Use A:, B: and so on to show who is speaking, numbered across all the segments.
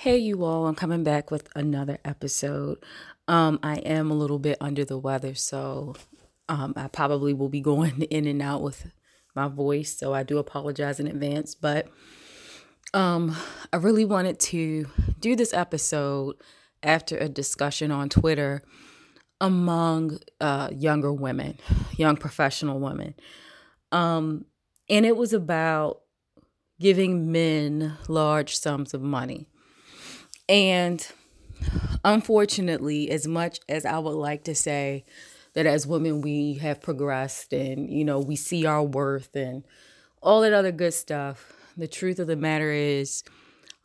A: Hey, you all, I'm coming back with another episode. Um, I am a little bit under the weather, so um, I probably will be going in and out with my voice, so I do apologize in advance. But um, I really wanted to do this episode after a discussion on Twitter among uh, younger women, young professional women. Um, and it was about giving men large sums of money. And unfortunately, as much as I would like to say that as women we have progressed and, you know, we see our worth and all that other good stuff, the truth of the matter is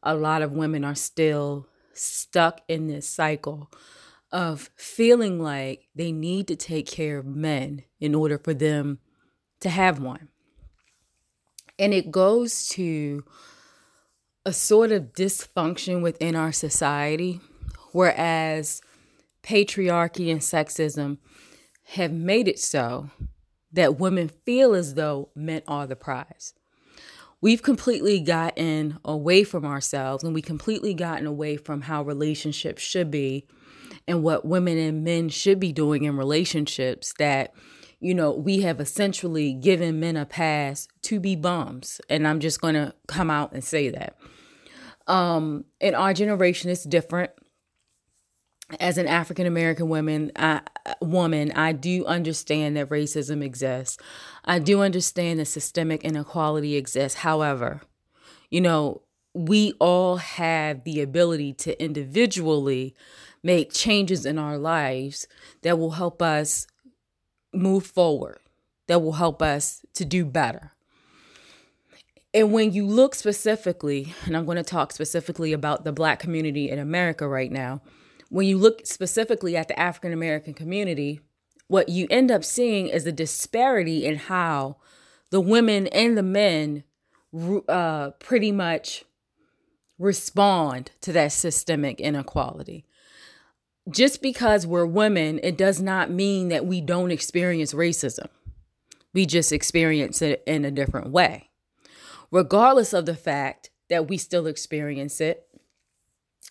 A: a lot of women are still stuck in this cycle of feeling like they need to take care of men in order for them to have one. And it goes to a sort of dysfunction within our society, whereas patriarchy and sexism have made it so that women feel as though men are the prize. We've completely gotten away from ourselves and we completely gotten away from how relationships should be and what women and men should be doing in relationships that you know, we have essentially given men a pass to be bums. And I'm just going to come out and say that. Um, in our generation, it's different. As an African American woman, I, woman, I do understand that racism exists. I do understand that systemic inequality exists. However, you know, we all have the ability to individually make changes in our lives that will help us move forward, that will help us to do better. And when you look specifically, and I'm going to talk specifically about the Black community in America right now, when you look specifically at the African American community, what you end up seeing is a disparity in how the women and the men uh, pretty much respond to that systemic inequality. Just because we're women, it does not mean that we don't experience racism. We just experience it in a different way regardless of the fact that we still experience it.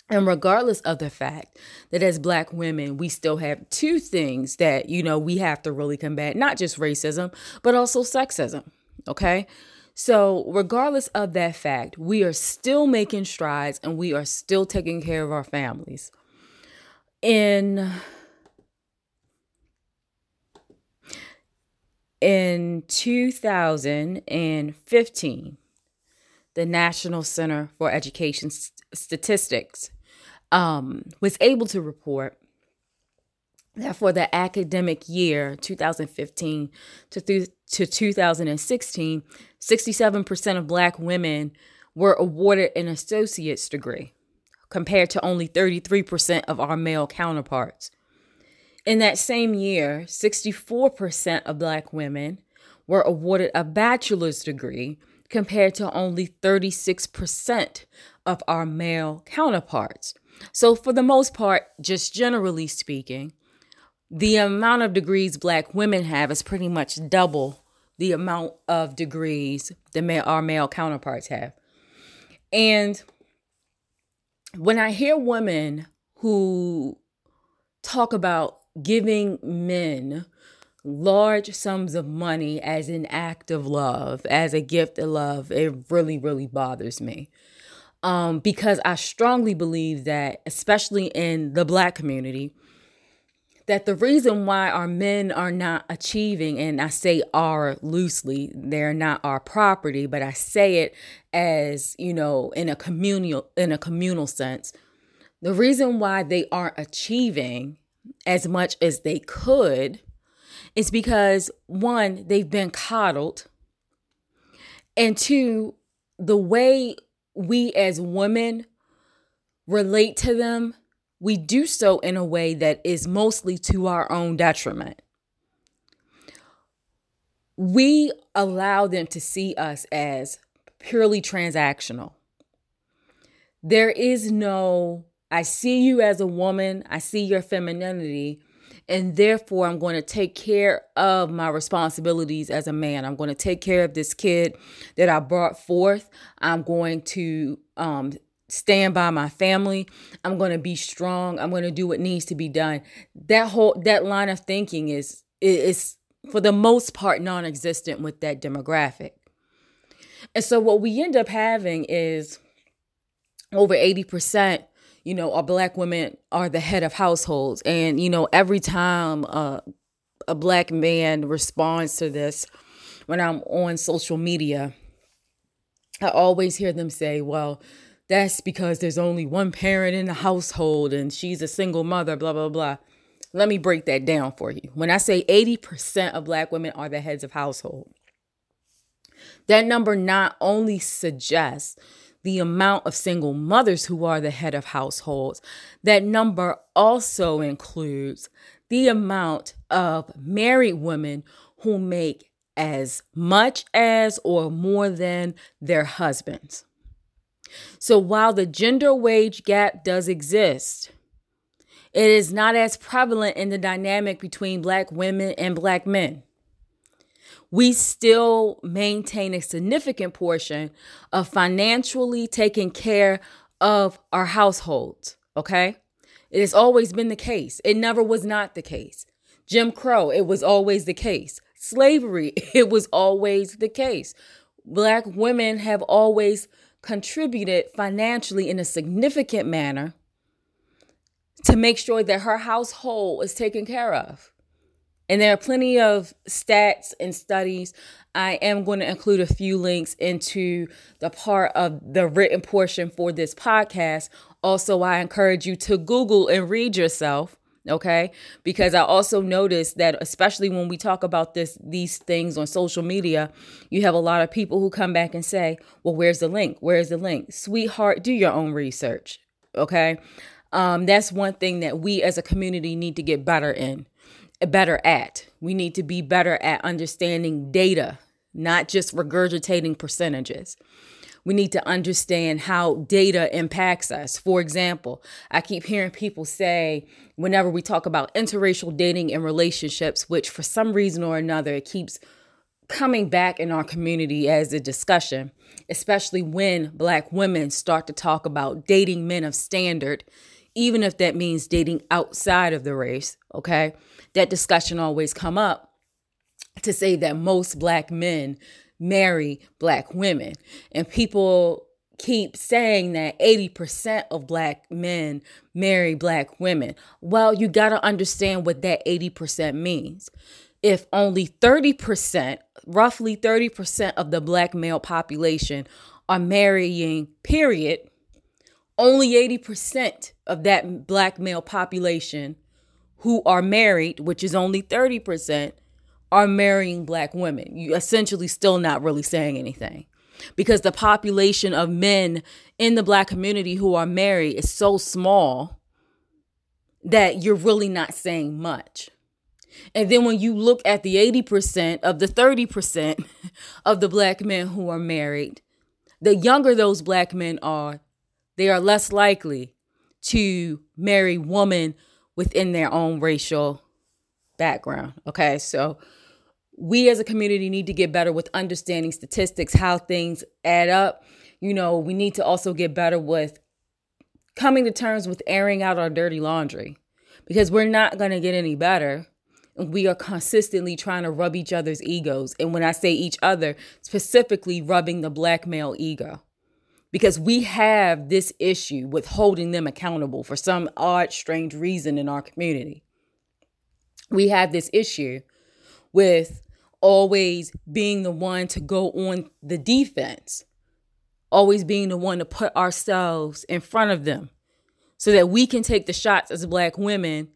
A: And regardless of the fact that as Black women, we still have two things that, you know, we have to really combat not just racism, but also sexism. Okay. So, regardless of that fact, we are still making strides and we are still taking care of our families. In in 2015, the National Center for Education Statistics um, was able to report that for the academic year 2015 to, th- to 2016, 67% of Black women were awarded an associate's degree, compared to only 33% of our male counterparts. In that same year, 64% of Black women were awarded a bachelor's degree, compared to only 36% of our male counterparts. So, for the most part, just generally speaking, the amount of degrees Black women have is pretty much double the amount of degrees that our male counterparts have. And when I hear women who talk about giving men large sums of money as an act of love, as a gift of love, it really, really bothers me. Um, because I strongly believe that, especially in the black community, that the reason why our men are not achieving, and I say are loosely, they're not our property, but I say it as, you know, in a communal in a communal sense. The reason why they aren't achieving as much as they could is because one, they've been coddled, and two, the way we as women relate to them, we do so in a way that is mostly to our own detriment. We allow them to see us as purely transactional. There is no, I see you as a woman, I see your femininity, and therefore, I'm going to take care of my responsibilities as a man. I'm going to take care of this kid that I brought forth. I'm going to um, stand by my family. I'm going to be strong. I'm going to do what needs to be done. That whole that line of thinking is is for the most part non-existent with that demographic. And so what we end up having is over 80% you know, our black women are the head of households. And, you know, every time uh, a black man responds to this, when I'm on social media, I always hear them say, well, that's because there's only one parent in the household and she's a single mother, blah, blah, blah. Let me break that down for you. When I say 80% of black women are the heads of household, that number not only suggests the amount of single mothers who are the head of households, that number also includes the amount of married women who make as much as or more than their husbands. So while the gender wage gap does exist, it is not as prevalent in the dynamic between black women and black men. We still maintain a significant portion of financially taking care of our households, okay? It has always been the case. It never was not the case. Jim Crow, it was always the case. Slavery, it was always the case. Black women have always contributed financially in a significant manner to make sure that her household is taken care of. And there are plenty of stats and studies. I am going to include a few links into the part of the written portion for this podcast. Also, I encourage you to Google and read yourself okay? Because i also noticed that especially when we talk about this these things on social media you have a lot of people who come back and say well where's the link? Where's the link? Sweetheart do your own research okay? Um, that's one thing that we as a community need to get better in better at we need to be better at understanding data not just regurgitating percentages we need to understand how data impacts us. For example, I keep hearing people say, whenever we talk about interracial dating and relationships, which for some reason or another, it keeps coming back in our community as a discussion, especially when Black women start to talk about dating men of standard, even if that means dating outside of the race, okay? That discussion always come up to say that most Black men marry black women. And people keep saying that 80% of black men marry black women. Well, you got to understand what that 80% means. If only 30%, roughly 30% of the black male population are marrying, period, only 80% of that black male population who are married, which is only 30%, are marrying black women. You essentially still not really saying anything because the population of men in the black community who are married is so small that you're really not saying much. And then when you look at the 80% of the 30% of the black men who are married, the younger those black men are, they are less likely to marry women within their own racial background. Okay, so we as a community need to get better with understanding statistics, how things add up. You know, we need to also get better with coming to terms with airing out our dirty laundry because we're not going to get any better. We are consistently trying to rub each other's egos. And when I say each other, specifically rubbing the black male ego. Because we have this issue with holding them accountable for some odd, strange reason in our community. We have this issue with always being the one to go on the defense, always being the one to put ourselves in front of them so that we can take the shots as black women,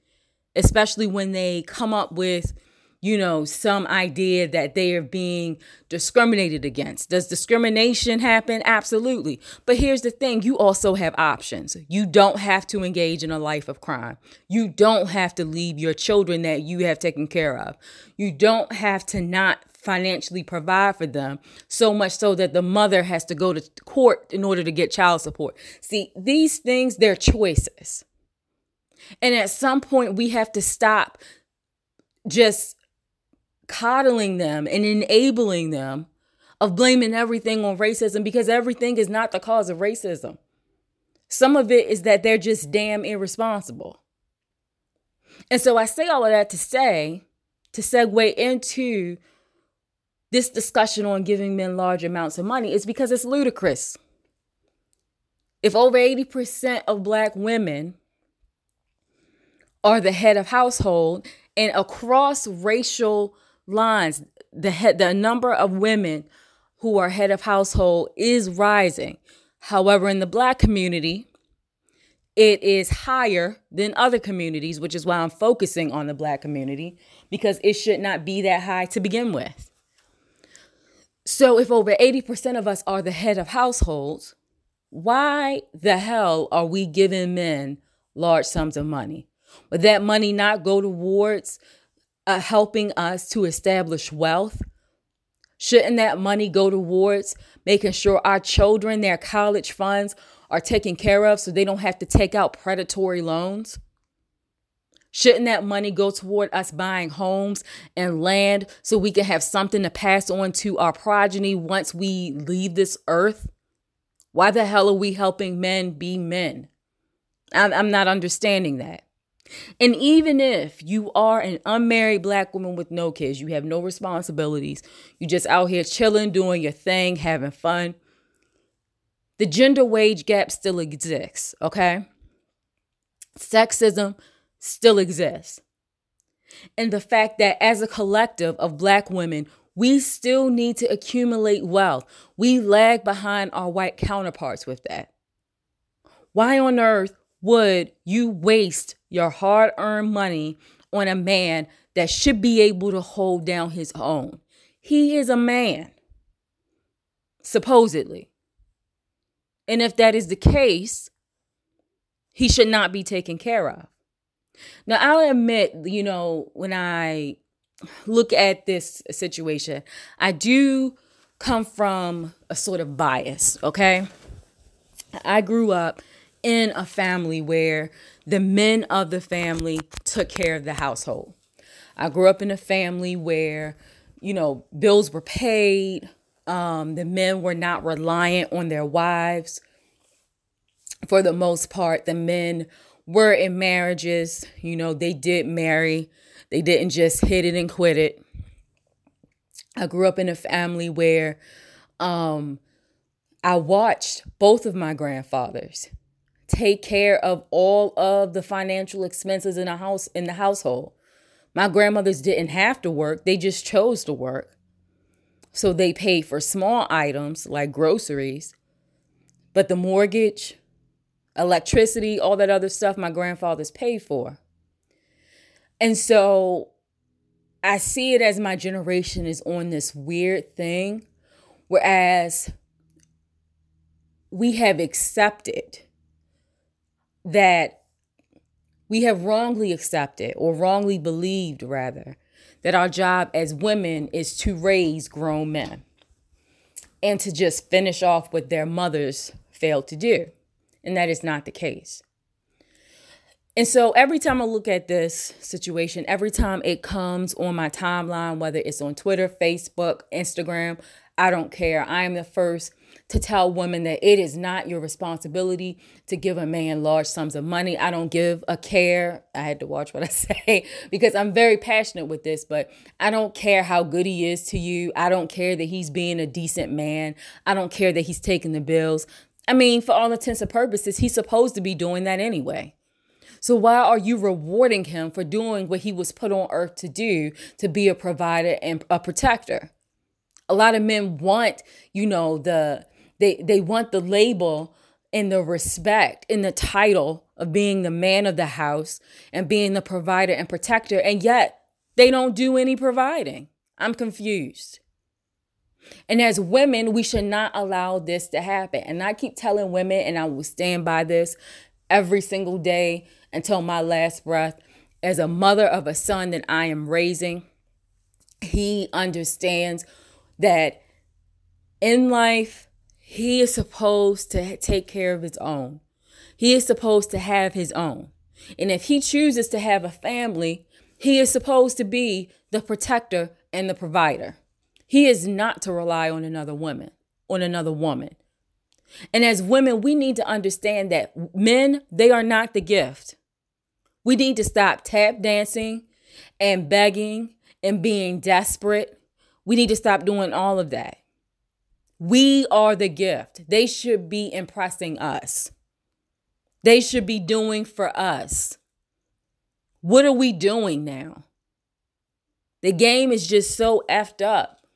A: especially when they come up with you know, some idea that they are being discriminated against. Does discrimination happen? Absolutely. But here's the thing you also have options. You don't have to engage in a life of crime. You don't have to leave your children that you have taken care of. You don't have to not financially provide for them so much so that the mother has to go to court in order to get child support. See, these things, they're choices. And at some point, we have to stop just coddling them and enabling them of blaming everything on racism because everything is not the cause of racism. Some of it is that they're just damn irresponsible. And so I say all of that to say, to segue into this discussion on giving men large amounts of money, is because it's ludicrous. If over 80% of black women are the head of household and across racial lines, the head, the number of women who are head of household is rising. However, in the black community, it is higher than other communities, which is why I'm focusing on the black community because it should not be that high to begin with. So, if over 80% of us are the head of households, why the hell are we giving men large sums of money? Would that money not go towards uh, helping us to establish wealth? Shouldn't that money go towards making sure our children, their college funds, are taken care of so they don't have to take out predatory loans? Shouldn't that money go toward us buying homes and land so we can have something to pass on to our progeny once we leave this earth? Why the hell are we helping men be men? I'm not understanding that. And even if you are an unmarried black woman with no kids, you have no responsibilities, you just out here chilling, doing your thing, having fun, the gender wage gap still exists, okay? Sexism still exists. And the fact that as a collective of black women, we still need to accumulate wealth. We lag behind our white counterparts with that. Why on earth would you waste your hard earned money on a man that should be able to hold down his own? He is a man, supposedly. And if that is the case, he should not be taken care of. Now, I'll admit, you know, when I look at this situation, I do come from a sort of bias, okay? I grew up in a family where the men of the family took care of the household. I grew up in a family where, you know, bills were paid, um, the men were not reliant on their wives. For the most part, the men were in marriages. You know, they did marry, they didn't just hit it and quit it. I grew up in a family where um, I watched both of my grandfathers take care of all of the financial expenses in a house in the household. My grandmothers didn't have to work, they just chose to work. So they paid for small items like groceries, but the mortgage, electricity, all that other stuff my grandfathers paid for. And so I see it as my generation is on this weird thing, whereas we have accepted that we have wrongly accepted or wrongly believed, rather, that our job as women is to raise grown men and to just finish off what their mothers failed to do. And that is not the case. And so every time I look at this situation, every time it comes on my timeline, whether it's on Twitter, Facebook, Instagram, I don't care. I am the first to tell women that it is not your responsibility to give a man large sums of money. I don't give a care. I had to watch what I say because I'm very passionate with this, but I don't care how good he is to you. I don't care that he's being a decent man. I don't care that he's taking the bills. I mean, for all intents and purposes, he's supposed to be doing that anyway. So why are you rewarding him for doing what he was put on earth to do, to be a provider and a protector? A lot of men want, you know, the they they want the label and the respect and the title of being the man of the house and being the provider and protector and yet they don't do any providing. I'm confused. And as women, we should not allow this to happen. And I keep telling women, and I will stand by this every single day until my last breath. As a mother of a son that I am raising, he understands that in life, he is supposed to take care of his own. He is supposed to have his own. And if he chooses to have a family, he is supposed to be the protector and the provider. He is not to rely on another woman, on another woman. And as women, we need to understand that men, they are not the gift. We need to stop tap dancing and begging and being desperate. We need to stop doing all of that. We are the gift. They should be impressing us. They should be doing for us. What are we doing now? The game is just so effed up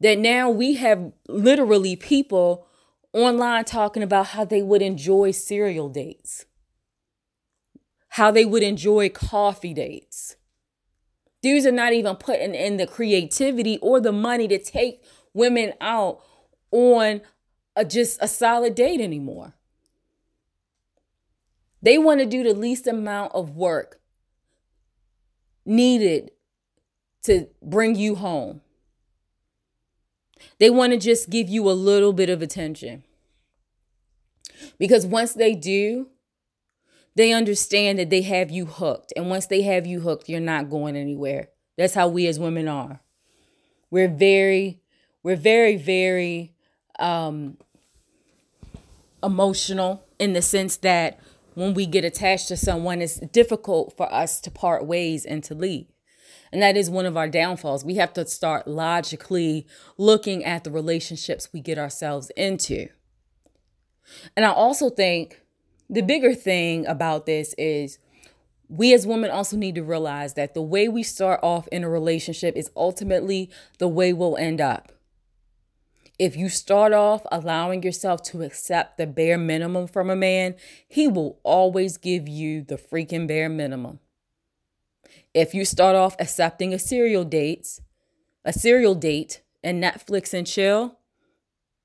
A: that now we have literally people online talking about how they would enjoy cereal dates, how they would enjoy coffee dates. These are not even putting in the creativity or the money to take women out on a, just a solid date anymore. They want to do the least amount of work needed to bring you home. They want to just give you a little bit of attention. Because once they do, they understand that they have you hooked. And once they have you hooked, you're not going anywhere. That's how we as women are. We're very, we're very, very um, emotional in the sense that when we get attached to someone, it's difficult for us to part ways and to leave. And that is one of our downfalls. We have to start logically looking at the relationships we get ourselves into. And I also think the bigger thing about this is we as women also need to realize that the way we start off in a relationship is ultimately the way we'll end up. If you start off allowing yourself to accept the bare minimum from a man, he will always give you the freaking bare minimum. If you start off accepting a cereal dates, a cereal date and Netflix and chill,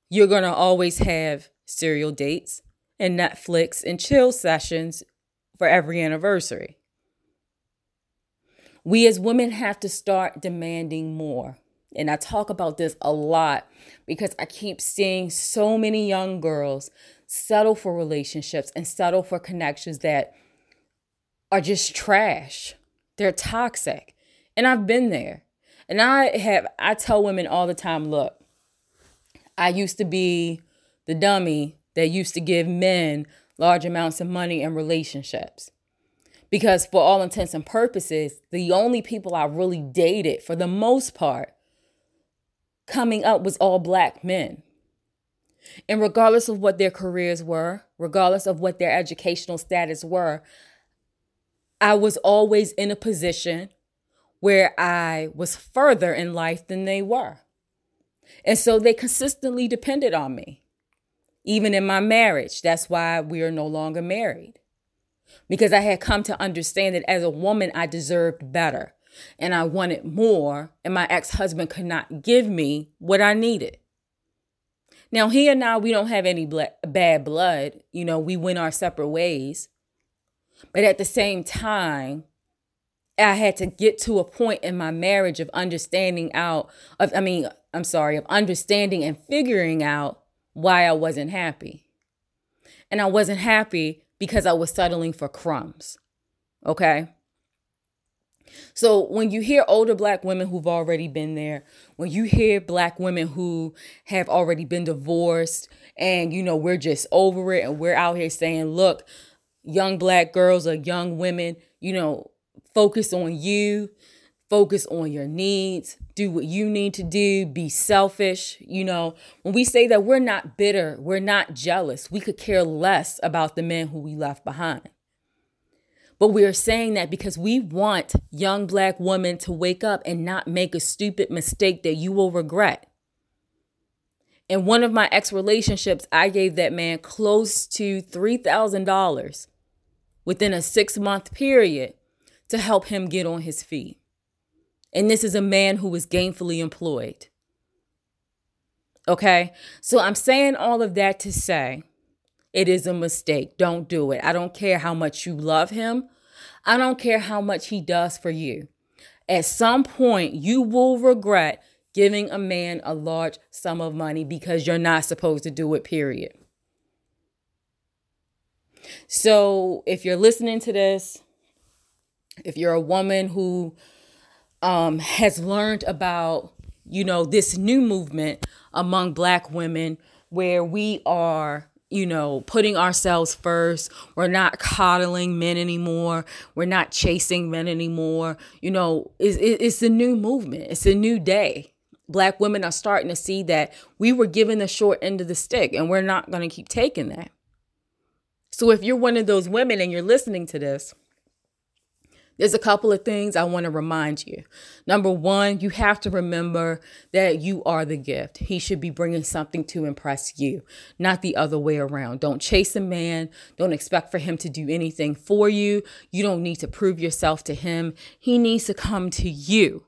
A: you're going to always have cereal dates and Netflix and chill sessions for every anniversary. We as women have to start demanding more. And I talk about this a lot because I keep seeing so many young girls settle for relationships and settle for connections that are just trash. They're toxic. And I've been there. And I have, I tell women all the time look, I used to be the dummy that used to give men large amounts of money in relationships. Because for all intents and purposes, the only people I really dated for the most part coming up was all black men. And regardless of what their careers were, regardless of what their educational status were, I was always in a position where I was further in life than they were. And so they consistently depended on me, even in my marriage. That's why we are no longer married. Because I had come to understand that as a woman, I deserved better and I wanted more, and my ex husband could not give me what I needed. Now, here and now, we don't have any bad blood. You know, we went our separate ways. But at the same time, I had to get to a point in my marriage of understanding out of I mean, I'm sorry, of understanding and figuring out why I wasn't happy. And I wasn't happy because I was settling for crumbs. Okay? So when you hear older black women who've already been there, when you hear black women who have already been divorced and you know we're just over it and we're out here saying, "Look, young black girls or young women, you know, focus on you, focus on your needs, do what you need to do, be selfish. You know, when we say that we're not bitter, we're not jealous, we could care less about the men who we left behind. But we are saying that because we want young black women to wake up and not make a stupid mistake that you will regret. In one of my ex relationships, I gave that man close to $3,000 within a six month period to help him get on his feet. And this is a man who was gainfully employed. Okay, so I'm saying all of that to say it is a mistake. Don't do it. I don't care how much you love him, I don't care how much he does for you. At some point, you will regret giving a man a large sum of money because you're not supposed to do it, period. So if you're listening to this, if you're a woman who um, has learned about, you know, this new movement among Black women where we are you know, putting ourselves first. We're not coddling men anymore. We're not chasing men anymore. You know, it's, it's a new movement, it's a new day. Black women are starting to see that we were given the short end of the stick and we're not going to keep taking that. So if you're one of those women and you're listening to this, there's a couple of things I want to remind you. Number one, you have to remember that you are the gift. He should be bringing something to impress you, not the other way around. Don't chase a man. Don't expect for him to do anything for you. You don't need to prove yourself to him. He needs to come to you.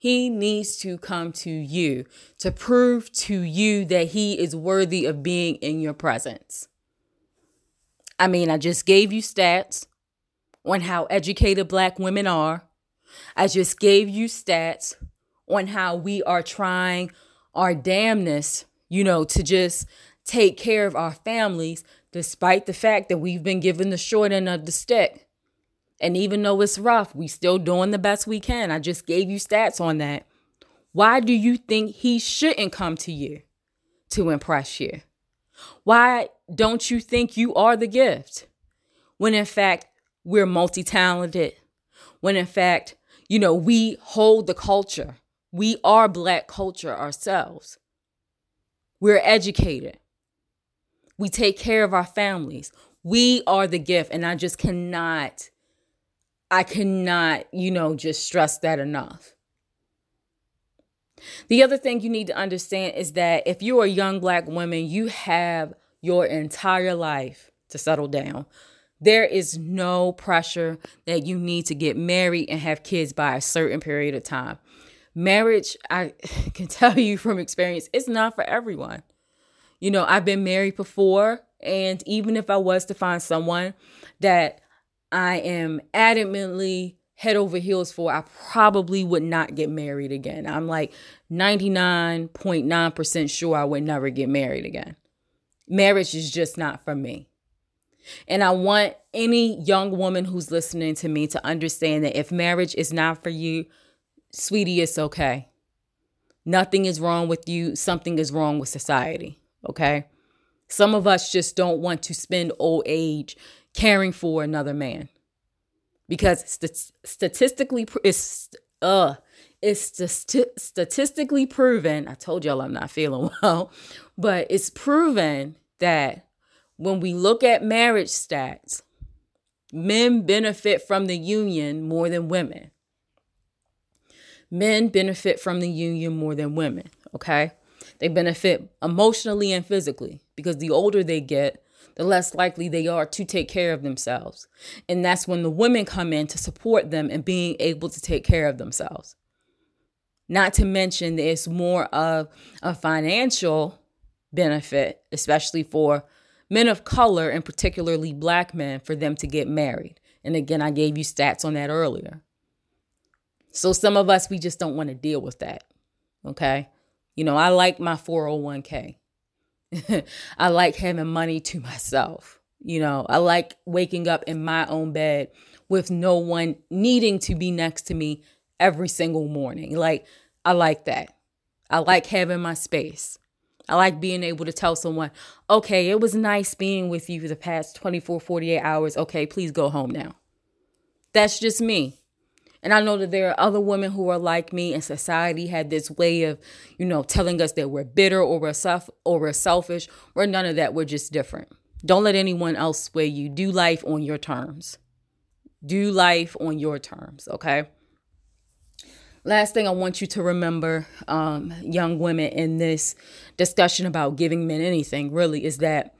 A: He needs to come to you to prove to you that he is worthy of being in your presence. I mean, I just gave you stats on how educated black women are. I just gave you stats on how we are trying our damnness, you know, to just take care of our families, despite the fact that we've been given the short end of the stick. And even though it's rough, we still doing the best we can. I just gave you stats on that. Why do you think he shouldn't come to you to impress you? Why don't you think you are the gift? When in fact, we're multi talented, when in fact, you know, we hold the culture. We are black culture ourselves. We're educated. We take care of our families. We are the gift. And I just cannot, I cannot, you know, just stress that enough. The other thing you need to understand is that if you're a young black woman, you have your entire life to settle down. There is no pressure that you need to get married and have kids by a certain period of time. Marriage, I can tell you from experience, it's not for everyone. You know, I've been married before, and even if I was to find someone that I am adamantly head over heels for, I probably would not get married again. I'm like 99.9% sure I would never get married again. Marriage is just not for me. And I want any young woman who's listening to me to understand that if marriage is not for you, sweetie, it's okay. Nothing is wrong with you, something is wrong with society, okay? Some of us just don't want to spend old age caring for another man because st- statistically it's uh it's st- statistically proven i told y'all i'm not feeling well but it's proven that when we look at marriage stats, men benefit from the union more than women. Men benefit from the union more than women, okay? They benefit emotionally and physically because the older they get, the less likely they are to take care of themselves. And that's when the women come in to support them and being able to take care of themselves. Not to mention, there's more of a financial benefit, especially for men of color and particularly black men for them to get married. And again, I gave you stats on that earlier. So some of us, we just don't want to deal with that. Okay. You know, I like my 401k. I like having money to myself. You know, I like waking up in my own bed with no one needing to be next to me every single morning. Like, I like that. I like having my space. I like being able to tell someone, okay, it was nice being with you the past 24, 48 hours. Okay, please go home now. That's just me. And I know that there are other women who are like me, and society had this way of, you know, telling us that we're bitter or we're self or we're selfish. We're none of that. We're just different. Don't let anyone else sway you. Do life on your terms. Do life on your terms, okay? Last thing I want you to remember, um, young women, in this discussion about giving men anything, really, is that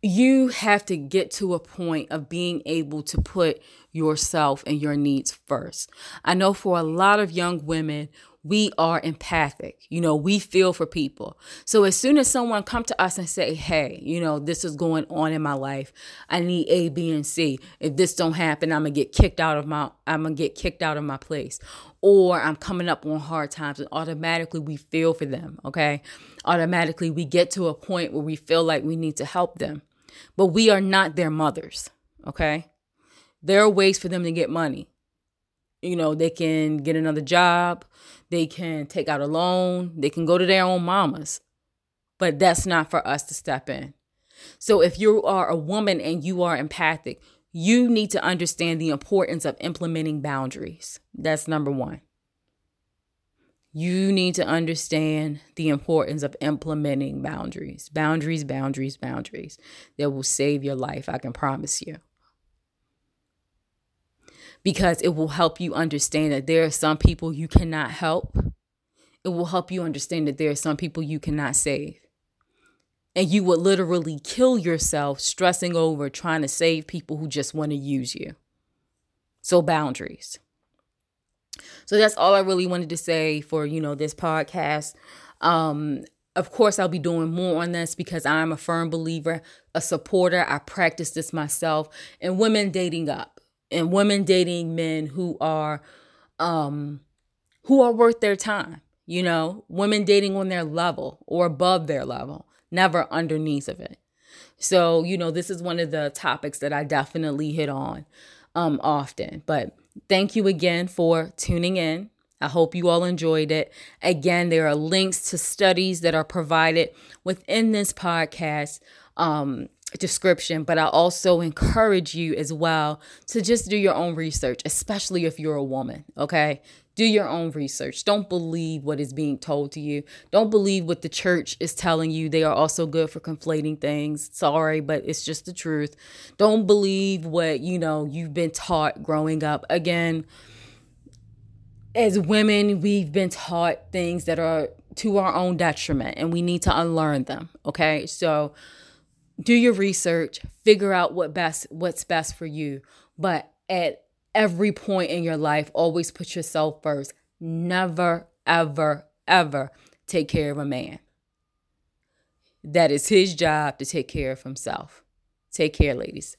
A: you have to get to a point of being able to put yourself and your needs first. I know for a lot of young women, we are empathic. You know we feel for people. So as soon as someone come to us and say hey you know this is going on in my life. I need a b and c. If this don't happen i'm gonna get kicked out of my i'm gonna get kicked out of my place. Or i'm coming up on hard times and automatically we feel for them okay? Automatically we get to a point where we feel like we need to help them. But we are not their mothers okay? There are ways for them to get money. You know, they can get another job, they can take out a loan, they can go to their own mamas. but that's not for us to step in. So if you are a woman and you are empathic, you need to understand the importance of implementing boundaries. That's number one. You need to understand the importance of implementing boundaries. Boundaries, boundaries, boundaries that will save your life, I can promise you. Because it will help you understand that there are some people you cannot help. It will help you understand that there are some people you cannot save and you would literally kill yourself stressing over trying to save people who just want to use you. So boundaries. So that's all I really wanted to say for, you know, this podcast. Um of course I'll be doing more on this because I'm a firm believer, a supporter. I practice this myself and women dating up and women dating men who are um who are worth their time, you know, women dating on their level or above their level never underneath of it. So, you know, this is one of the topics that I definitely hit on um often. But thank you again for tuning in. I hope you all enjoyed it. Again, there are links to studies that are provided within this podcast um, description, but I also encourage you as well to just do your own research, especially if you're a woman. Okay. Do your own research. Don't believe what is being told to you. Don't believe what the church is telling you. They are also good for conflating things. Sorry, but it's just the truth. Don't believe what, you know, you've been taught growing up. Again, as women, we've been taught things that are to our own detriment and we need to unlearn them. Okay? So do your research, figure out what best what's best for you. But at every point in your life, always put yourself first. Never, ever, ever take care of a man. That is his job to take care of himself. Take care, ladies.